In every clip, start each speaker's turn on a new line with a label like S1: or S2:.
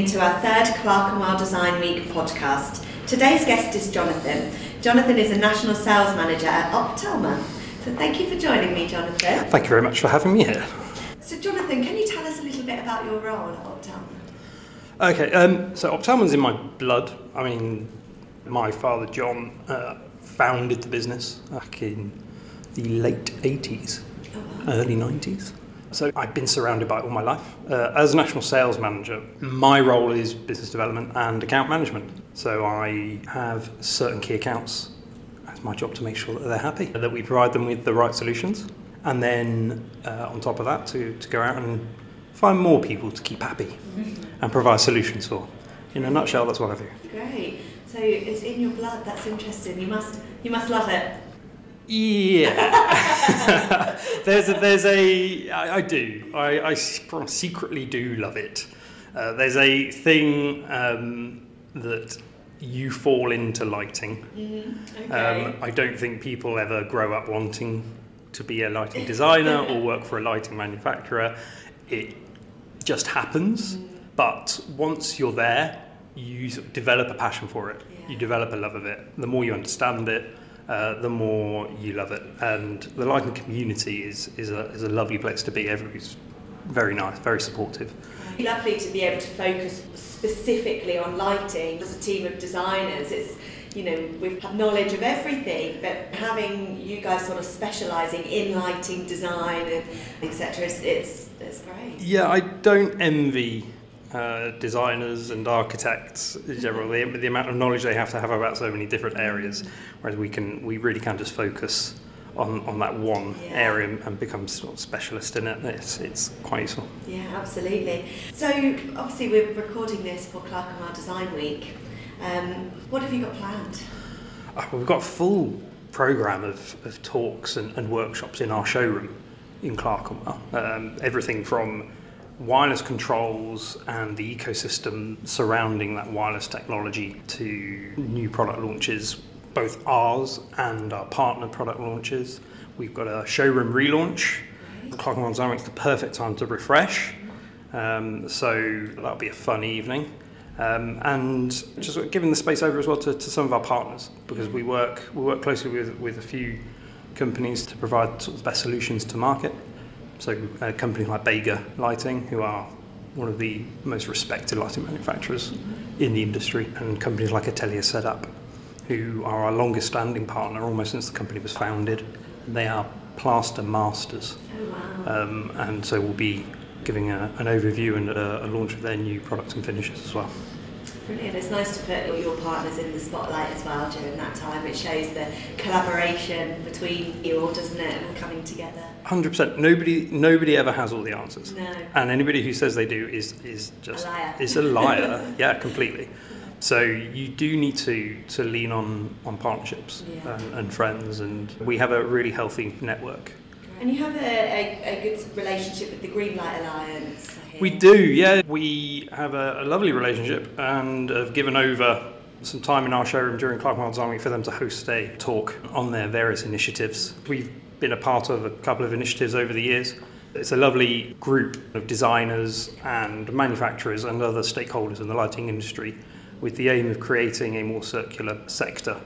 S1: thank you for listening to our third Clerkenwell Design Week podcast. Today's guest is Jonathan. Jonathan is a National Sales Manager at Optelma. So thank you for joining me, Jonathan.
S2: Thank you very much for having me here.
S1: So, Jonathan, can you tell us a little bit about your role at Optelma?
S2: Okay, um, so Optelma's in my blood. I mean, my father John uh, founded the business back in the late 80s, early 90s. So I've been surrounded by it all my life. Uh, as a national sales manager, my role is business development and account management. So I have certain key accounts. It's my job to make sure that they're happy, that we provide them with the right solutions, and then uh, on top of that, to, to go out and find more people to keep happy and provide solutions for. In a nutshell, that's what I do.
S1: Great. So it's in your blood. That's interesting. You must you must love it.
S2: Yeah, there's a, there's a I, I do I, I secretly do love it. Uh, there's a thing um, that you fall into lighting.
S1: Mm-hmm. Okay.
S2: Um, I don't think people ever grow up wanting to be a lighting designer or work for a lighting manufacturer. It just happens.
S1: Mm.
S2: But once you're there, you develop a passion for it.
S1: Yeah.
S2: You develop a love of it. The more you understand it, uh, the more you love it. And the lighting community is, is, a, is a lovely place to be. Everybody's very nice, very supportive.
S1: Lovely to be able to focus specifically on lighting as a team of designers. It's you know we've had knowledge of everything, but having you guys sort of specialising in lighting design and etc. It's, it's it's great.
S2: Yeah, I don't envy uh, designers and architects in general. The, amount of knowledge they have to have about so many different areas, whereas we can we really can just focus on, on that one
S1: Yeah.
S2: area and, become sort of specialist in it. It's it's quite useful.
S1: Yeah, absolutely. So obviously we're recording this for Clerkenwell Design Week. Um, what have you got planned?
S2: Uh, We've got a full program of, of talks and, and workshops in our showroom in Clerkenwell. Um, everything from wireless controls and the ecosystem surrounding that wireless technology to new product launches, both ours and our partner product launches. We've got a showroom relaunch. Clerkenwell Design Week's the perfect time to refresh. Um, so that'll be a fun evening. Um, and just giving the space over as well to, to some of our partners because we work we work closely with, with a few companies to provide sort of the best solutions to market. So uh, companies like Bega Lighting, who are one of the most respected lighting manufacturers in the industry, and companies like Atelier Sedap, who are our longest standing partner almost since the company was founded. They are plaster masters.
S1: Oh wow.
S2: Um, and so we'll be giving a, an overview and a, a launch of their new products and finishes as well.
S1: Brilliant. It's nice to put all your partners in the spotlight as well during that time. It shows the collaboration between you all, doesn't it, and coming together.
S2: Hundred percent. Nobody, nobody ever has all the answers,
S1: No.
S2: and anybody who says they do is is just
S1: A liar.
S2: is a liar. yeah, completely. So you do need to to lean on on partnerships
S1: Yeah.
S2: and, and friends, and we have a really healthy network.
S1: And you have a, a, a good relationship with the Greenlight Alliance.
S2: We do, yeah. We have a, a lovely relationship and have given over some time in our showroom during Clerkenwell Design Week for them to host a talk on their various initiatives. We've been a part of a couple of initiatives over the years. It's a lovely group of designers and manufacturers and other stakeholders in the lighting industry with the aim of creating a more circular sector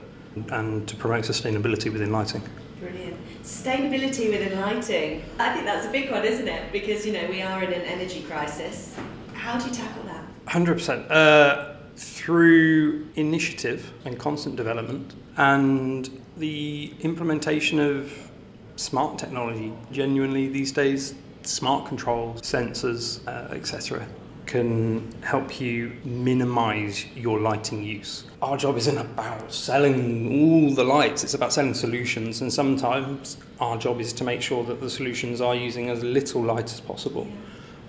S2: and to promote sustainability within lighting.
S1: Brilliant. Sustainability within lighting. I think that's a big one, isn't it? Because, you know, we are in an energy crisis. How do you tackle that?
S2: Hundred percent. Uh, through initiative and constant development, and the implementation of smart technology. Genuinely, these days, smart controls, sensors, uh, etc., can help you minimize your lighting use. Our job isn't about selling all the lights, it's about selling solutions, and sometimes our job is to make sure that the solutions are using as little light as possible.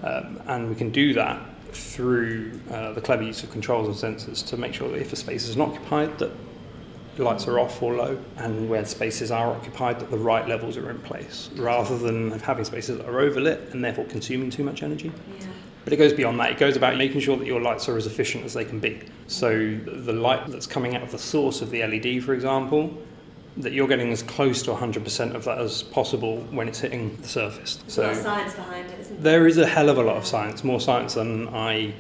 S2: Um, and we can do that through uh, the clever use of controls and sensors to make sure that if a space is not occupied, that lights are off or low, and where spaces are occupied, that the right levels are in place, rather than having spaces that are overlit and therefore consuming too much energy.
S1: Yeah.
S2: But it goes beyond that. It goes about making sure that your lights are as efficient as they can be. So the light that's coming out of the source of the LED, for example, that you're getting as close to 100% of that as possible when it's hitting the surface. So
S1: science behind it, isn't there?
S2: there is a hell of a lot of science, more science than I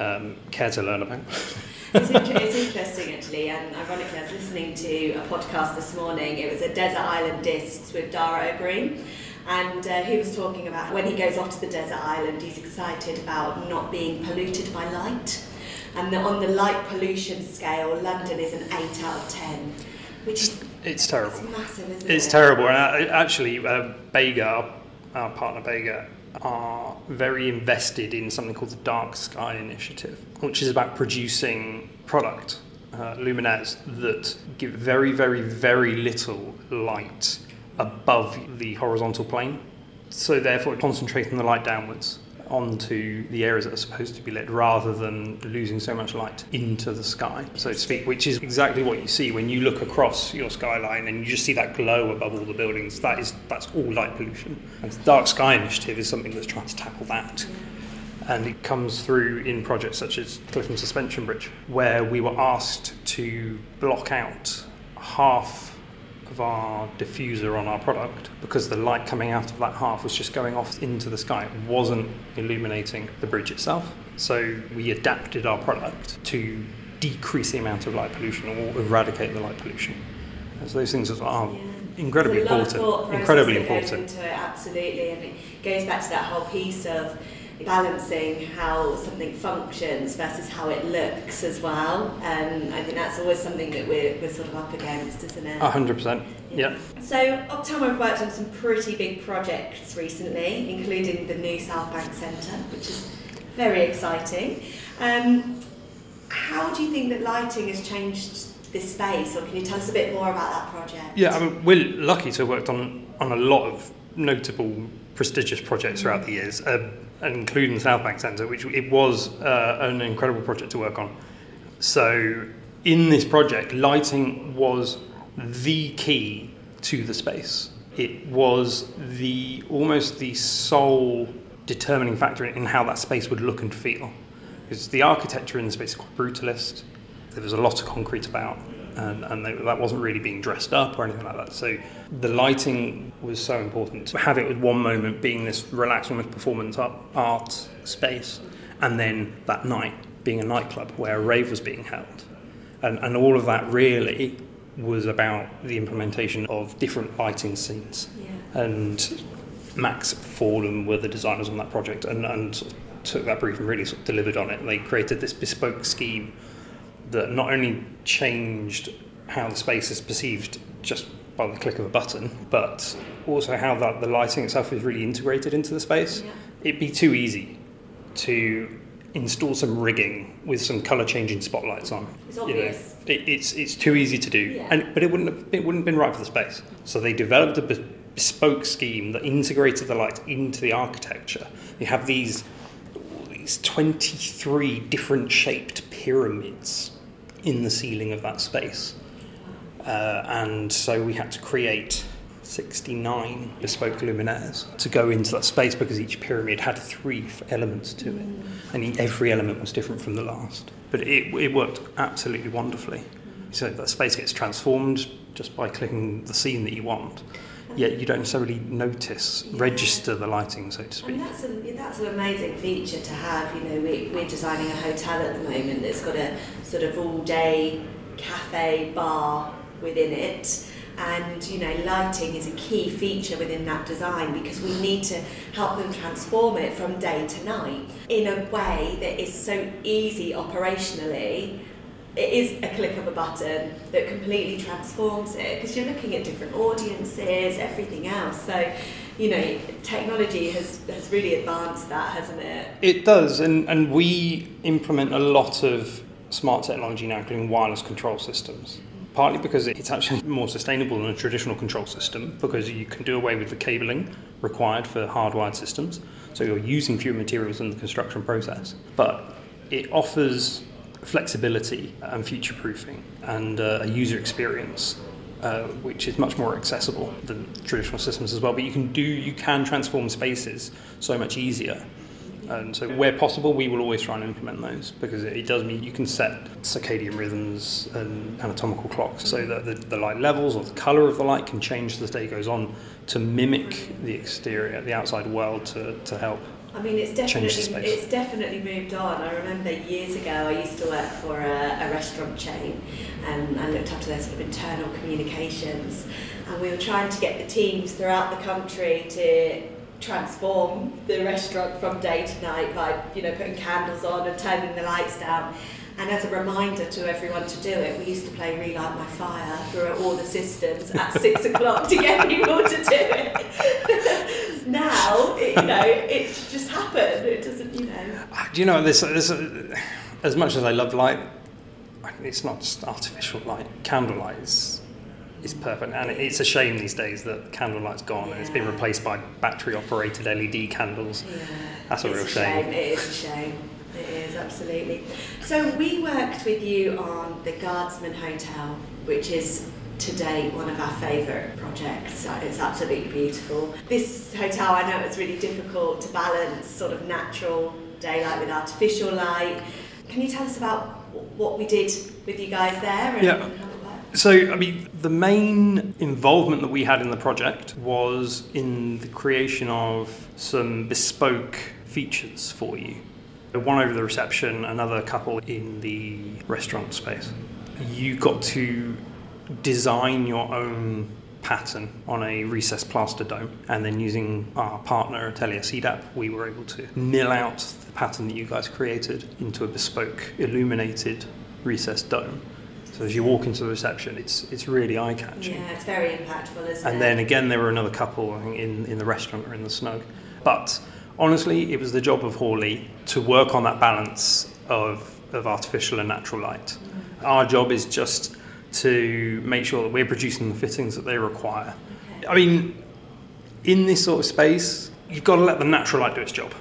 S2: um, care to learn about.
S1: it's, inter- it's interesting actually, and ironically, I was listening to a podcast this morning. It was a Desert Island Discs with Dara Briain. And uh, he was talking about when he goes off to the desert island, he's excited about not being polluted by light. And the, on the light pollution scale, London is an 8 out of 10, which is
S2: It's terrible.
S1: it's massive, isn't
S2: It's
S1: it?
S2: terrible. And uh, actually, uh, Bega, our, our partner Bega, are very invested in something called the Dark Sky Initiative, which is about producing product, uh, luminaires, that give very, very, very little light above the horizontal plane. So therefore, concentrating the light downwards onto the areas that are supposed to be lit rather than losing so much light into the sky, so to speak, which is exactly what you see when you look across your skyline and you just see that glow above all the buildings. That is that's all light pollution. And the Dark Sky Initiative is something that's trying to tackle that. And it comes through in projects such as Clifton Suspension Bridge, where we were asked to block out half of our diffuser on our product because the light coming out of that half was just going off into the sky. It wasn't illuminating the bridge itself. So we adapted our product to decrease the amount of light pollution or eradicate the light pollution. And so those things are incredibly
S1: There's a lot of
S2: important. Incredibly important.
S1: Absolutely, and it goes back to that whole piece of balancing how something functions versus how it looks as well. Um, I think that's always something that we're, we're sort of up against, isn't it?
S2: Hundred percent. Yeah.
S1: So, Optelma have worked on some pretty big projects recently, including the new Southbank Centre, which is very exciting. Um, how do you think that lighting has changed this space, or can you tell us a bit more about that project?
S2: Yeah, I mean, we're lucky to have worked on, on a lot of notable, prestigious projects throughout the years, uh, including the Southbank Centre, which it was uh, an incredible project to work on. So, in this project, lighting was the key to the space. It was the almost the sole determining factor in, how that space would look and feel. Because the architecture in the space is quite brutalist. There was a lot of concrete about, and, and they, that wasn't really being dressed up or anything like that. So the lighting was so important. To have it at one moment being this relaxed, almost performance art, space, and then that night being a nightclub where a rave was being held. And, and all of that really was about the implementation of different lighting scenes.
S1: Yeah.
S2: And Max Fordham were the designers on that project and, and took that brief and really sort of delivered on it. They created this bespoke scheme that not only changed how the space is perceived just by the click of a button, but also how that the lighting itself is really integrated into the space.
S1: Yeah.
S2: It'd be too easy to install some rigging with some color changing spotlights on.
S1: It's
S2: You know,
S1: obvious.
S2: it, it's it's too easy to do,
S1: Yeah.
S2: and but it wouldn't have, it wouldn't have been right for the space. So they developed a bespoke scheme that integrated the light into the architecture. You have these these twenty three different shaped pyramids in the ceiling of that space, uh, and so we had to create. 69 bespoke luminaires to go into that space because each pyramid had three elements to it and e- every element was different from the last. But it, it worked absolutely wonderfully. So that space gets transformed just by clicking the scene that you want. Yet you don't necessarily notice,
S1: Yeah.
S2: register the lighting, so to speak.
S1: And that's, a, that's an amazing feature to have. You know, we, we're designing a hotel at the moment that's got a sort of all day cafe bar within it. And, you know, lighting is a key feature within that design because we need to help them transform it from day to night in a way that is so easy operationally. It is a click of a button that completely transforms it because you're looking at different audiences, everything else. So, you know, technology has, has really advanced that, hasn't it?
S2: It does, and, and we implement a lot of smart technology now, including wireless control systems. Partly because it's actually more sustainable than a traditional control system, because you can do away with the cabling required for hardwired systems. So you're using fewer materials in the construction process. But it offers flexibility and future proofing and uh, a user experience uh, which is much more accessible than traditional systems as well. But you can do, you can transform spaces so much easier. And so, where possible, we will always try and implement those because it, does mean you can set circadian rhythms and anatomical clocks so that the, the light levels or the color of the light can change as the day goes on to mimic the exterior, the outside world to, to help
S1: I mean, it's definitely it's definitely moved on. I remember years ago, I used to work for a, a restaurant chain, um, and I looked after their sort of internal communications, and we were trying to get the teams throughout the country to transform the restaurant from day to night by you know putting candles on and turning the lights down. And as a reminder to everyone to do it, we used to play Relight My Fire through all the systems at six o'clock to get people to do it. now, it, you know, it just happened. It doesn't, you know.
S2: Ah, Do you know this? this uh, as much as I love light, it's not just artificial light. Candlelight is, is perfect, and it's a shame these days that candlelight's gone and it's been replaced by battery-operated LED candles.
S1: Yeah,
S2: That's a
S1: it's
S2: real shame.
S1: It is a shame. It is absolutely. So we worked with you on the Guardsman Hotel, which is to date one of our favourite projects. Uh, It's absolutely beautiful. This hotel, I know it's really difficult to balance sort of natural daylight with artificial light. Can you tell us about what we did with you guys there
S2: Yeah.
S1: how it worked?
S2: So, I mean, the main involvement that we had in the project was in the creation of some bespoke features for you. One over the reception, another couple in the restaurant space. You got to design your own pattern on a recessed plaster dome, and then using our partner Atelier Sedap, we were able to mill out the pattern that you guys created into a bespoke illuminated recessed dome. So as you walk into the reception, it's it's really eye catching.
S1: Yeah, it's very impactful, isn't it?
S2: And then again, there were another couple in, in the restaurant or in the snug. But honestly, it was the job of Hawley to work on that balance of, of artificial and natural light. Mm. Our job is just to make sure that we're producing the fittings that they require.
S1: Okay.
S2: I mean, in this sort of space, you've got to let the natural light do its job.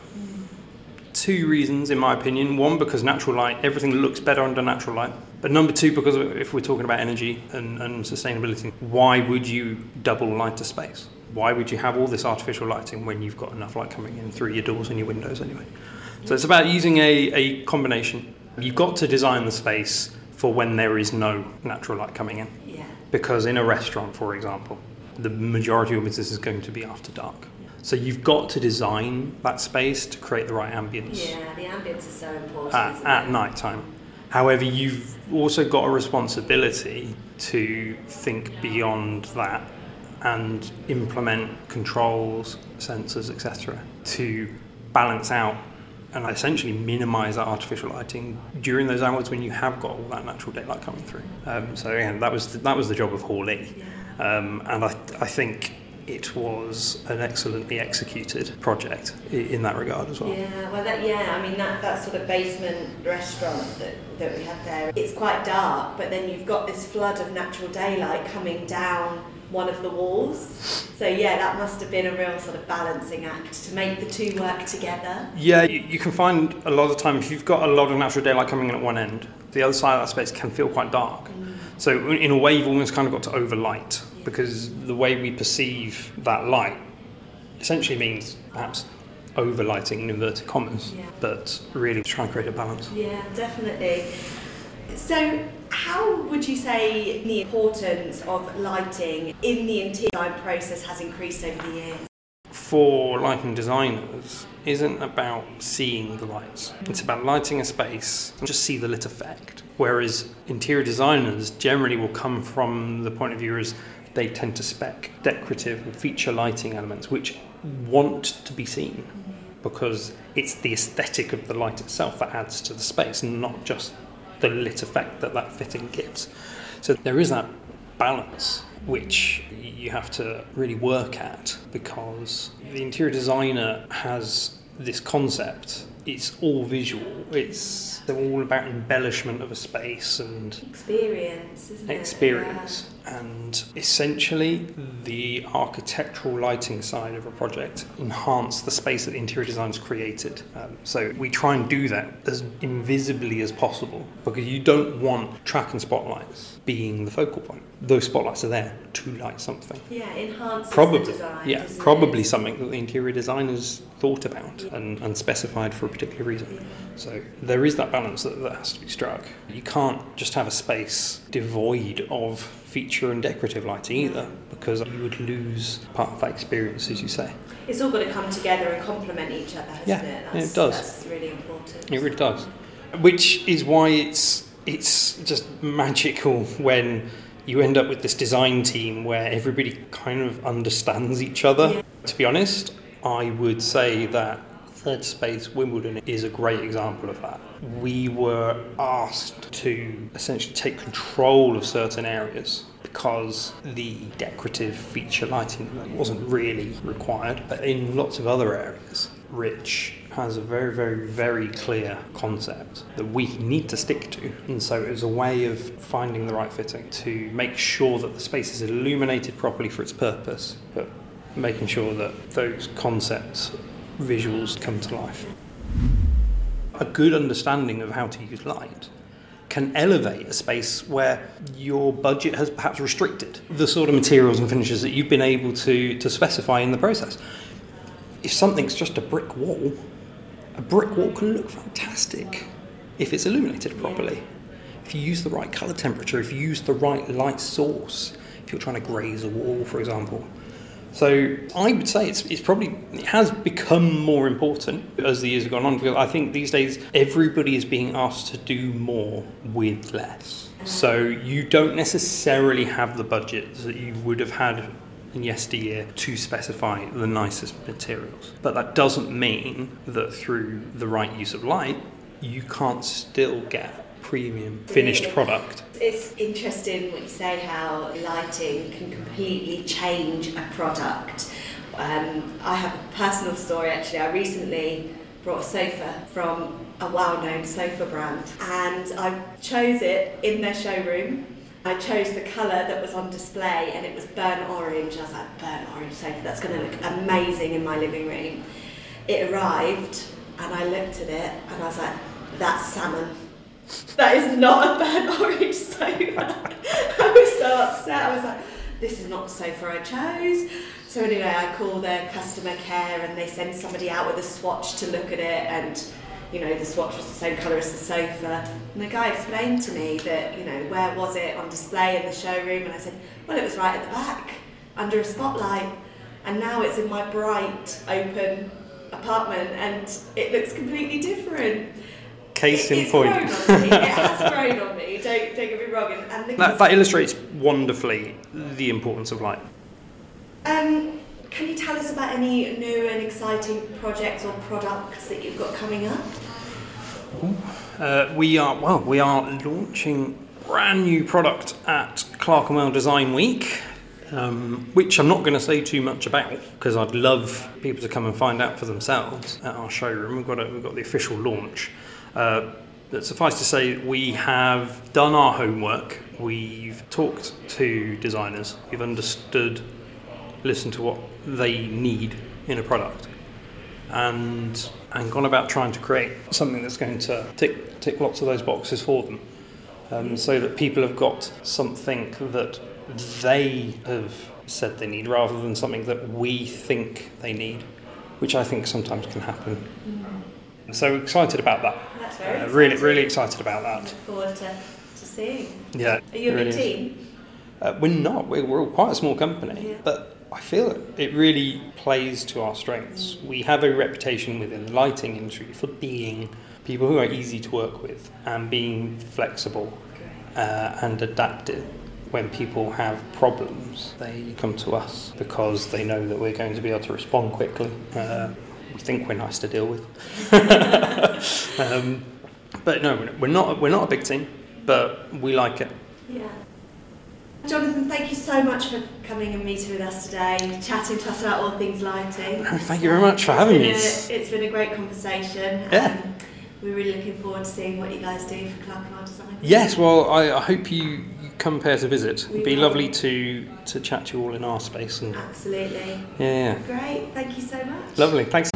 S2: Two reasons, in my opinion. One, because natural light, everything looks better under natural light. But number two, because if we're talking about energy and, and sustainability, why would you double light a space? Why would you have all this artificial lighting when you've got enough light coming in through your doors and your windows anyway? So it's about using a, a combination. You've got to design the space for when there is no natural light coming in.
S1: Yeah.
S2: Because in a restaurant, for example, the majority of business is going to be after dark. So you've got to design that space to create the right ambience
S1: Yeah, the ambience is so important.
S2: at, at night time. However, you've also got a responsibility to think beyond that and implement controls, sensors, etc., to balance out and essentially minimize that artificial lighting during those hours when you have got all that natural daylight coming through. Um, so again, that was the, that was the job of Hawley, um, and I, I think it was an excellently executed project in that regard as well.
S1: Yeah, well, that, yeah, I mean, that, that sort of basement restaurant that, that we have there, it's quite dark, but then you've got this flood of natural daylight coming down one of the walls. So, yeah, that must have been a real sort of balancing act to make the two work together.
S2: Yeah, you, you can find a lot of the time if you've got a lot of natural daylight coming in at one end, the other side of that space can feel quite dark. Mm. So in a way, you've almost kind of got to overlight
S1: Yeah.
S2: because the way we perceive that light essentially means perhaps overlighting in inverted commas,
S1: Yeah.
S2: but really trying to create a balance.
S1: Yeah, definitely. So, how would you say the importance of lighting in the interior design process has increased over the years?
S2: For lighting designers, isn't about seeing the lights. It's about lighting a space and just see the lit effect. Whereas interior designers generally will come from the point of view as they tend to spec decorative and feature lighting elements which want to be seen mm-hmm. because it's the aesthetic of the light itself that adds to the space not just the lit effect that that fitting gives. So there is that balance which you have to really work at because the interior designer has this concept. It's all visual. It's all about embellishment of a space and
S1: Experience, isn't it?
S2: experience. And essentially, the architectural lighting side of a project enhance the space that the interior designers created. Um, so we try and do that as invisibly as possible because you don't want track and spotlights being the focal point. Those spotlights are there to light something.
S1: Yeah, yeah enhances
S2: Probably,
S1: the design.
S2: yeah, probably
S1: it?
S2: something that the interior designers thought about and, and specified for a particular reason. So there is that balance that, that has to be struck. You can't just have a space devoid of feature and decorative lighting either, because you would lose part of that experience, as you say.
S1: It's all got to come together and complement each other, hasn't
S2: Yeah,
S1: it?
S2: yeah, it does.
S1: That's really important.
S2: It really does. Which is why it's it's just magical when you end up with this design team where everybody kind of understands each other.
S1: Yeah.
S2: To be honest, I would say that Third Space Wimbledon is a great example of that. We were asked to essentially take control of certain areas because the decorative feature lighting wasn't really required, but in lots of other areas, Rich has a very, very, very clear concept that we need to stick to. And so it was a way of finding the right fitting to make sure that the space is illuminated properly for its purpose, but making sure that those concepts, visuals come to life. A good understanding of how to use light can elevate a space where your budget has perhaps restricted the sort of materials and finishes that you've been able to, to specify in the process. If something's just a brick wall, a brick wall can look fantastic if it's illuminated properly. If you use the right colour temperature, if you use the right light source, if you're trying to graze a wall, for example. So I would say it's, it's probably it has become more important as the years have gone on because I think these days everybody is being asked to do more with less. So you don't necessarily have the budget that you would have had in yesteryear to specify the nicest materials. But that doesn't mean that through the right use of light, you can't still get premium finished product.
S1: It's interesting what you say how lighting can completely change a product. Um, I have a personal story actually. I recently brought a sofa from a well known sofa brand and I chose it in their showroom. I chose the colour that was on display and it was burnt orange. I was like, burnt orange sofa, that's going to look amazing in my living room. It arrived and I looked at it and I was like, that's salmon. That is not a burnt orange sofa. I was so upset. I was like, this is not the sofa I chose. So anyway, I call their customer care and they send somebody out with a swatch to look at it and you know, the swatch was the same colour as the sofa. And the guy explained to me that, you know, where was it on display in the showroom? And I said, well, it was right at the back, under a spotlight. And now it's in my bright, open apartment and it looks completely different.
S2: Case
S1: It-
S2: in point.
S1: grown on me. It has grown on me. Don't, don't get me wrong. And, and
S2: That, that illustrates wonderfully the importance of light.
S1: Um, can you tell us about any new and exciting projects or products that you've got coming up?
S2: Uh, we are well, we are launching brand new product at Clerkenwell Design Week, um, which I'm not going to say too much about because I'd love people to come and find out for themselves at our showroom. We've got a, we've got the official launch. Uh, but suffice to say, we have done our homework. We've talked to designers. We've understood, listened to what they need in a product and and gone about trying to create something that's going to tick tick lots of those boxes for them, um, so that people have got something that they have said they need rather than something that we think they need, which I think sometimes can happen. So excited about that.
S1: That's very
S2: Uh, really, really excited about that.
S1: Look forward to, to seeing.
S2: Yeah.
S1: Are you a
S2: really
S1: big team?
S2: Uh, we're not. We're, we're quite a small company,
S1: Yeah.
S2: but I feel it, it really plays to our strengths. We have a reputation within the lighting industry for being people who are easy to work with and being flexible uh, and adaptive. When people have problems, they come to us because they know that we're going to be able to respond quickly. Uh, we think we're nice to deal with. um, but no, we're not. We're not a big team, but we like it.
S1: Yeah. Jonathan, thank you so much for coming and meeting with us today, chatting to us about all things lighting.
S2: Thank you very much for
S1: It's
S2: having me.
S1: a- It's- been a great conversation.
S2: Yeah.
S1: Um, we're really looking forward to seeing what you guys do for Clerkenwell Design.
S2: Yes, well, I, I hope you, you come pay us a visit.
S1: We
S2: It'd be
S1: will.
S2: lovely to, to chat to you all in our space. And
S1: Absolutely.
S2: yeah, yeah.
S1: Great. Thank you so much.
S2: lovely. Thanks.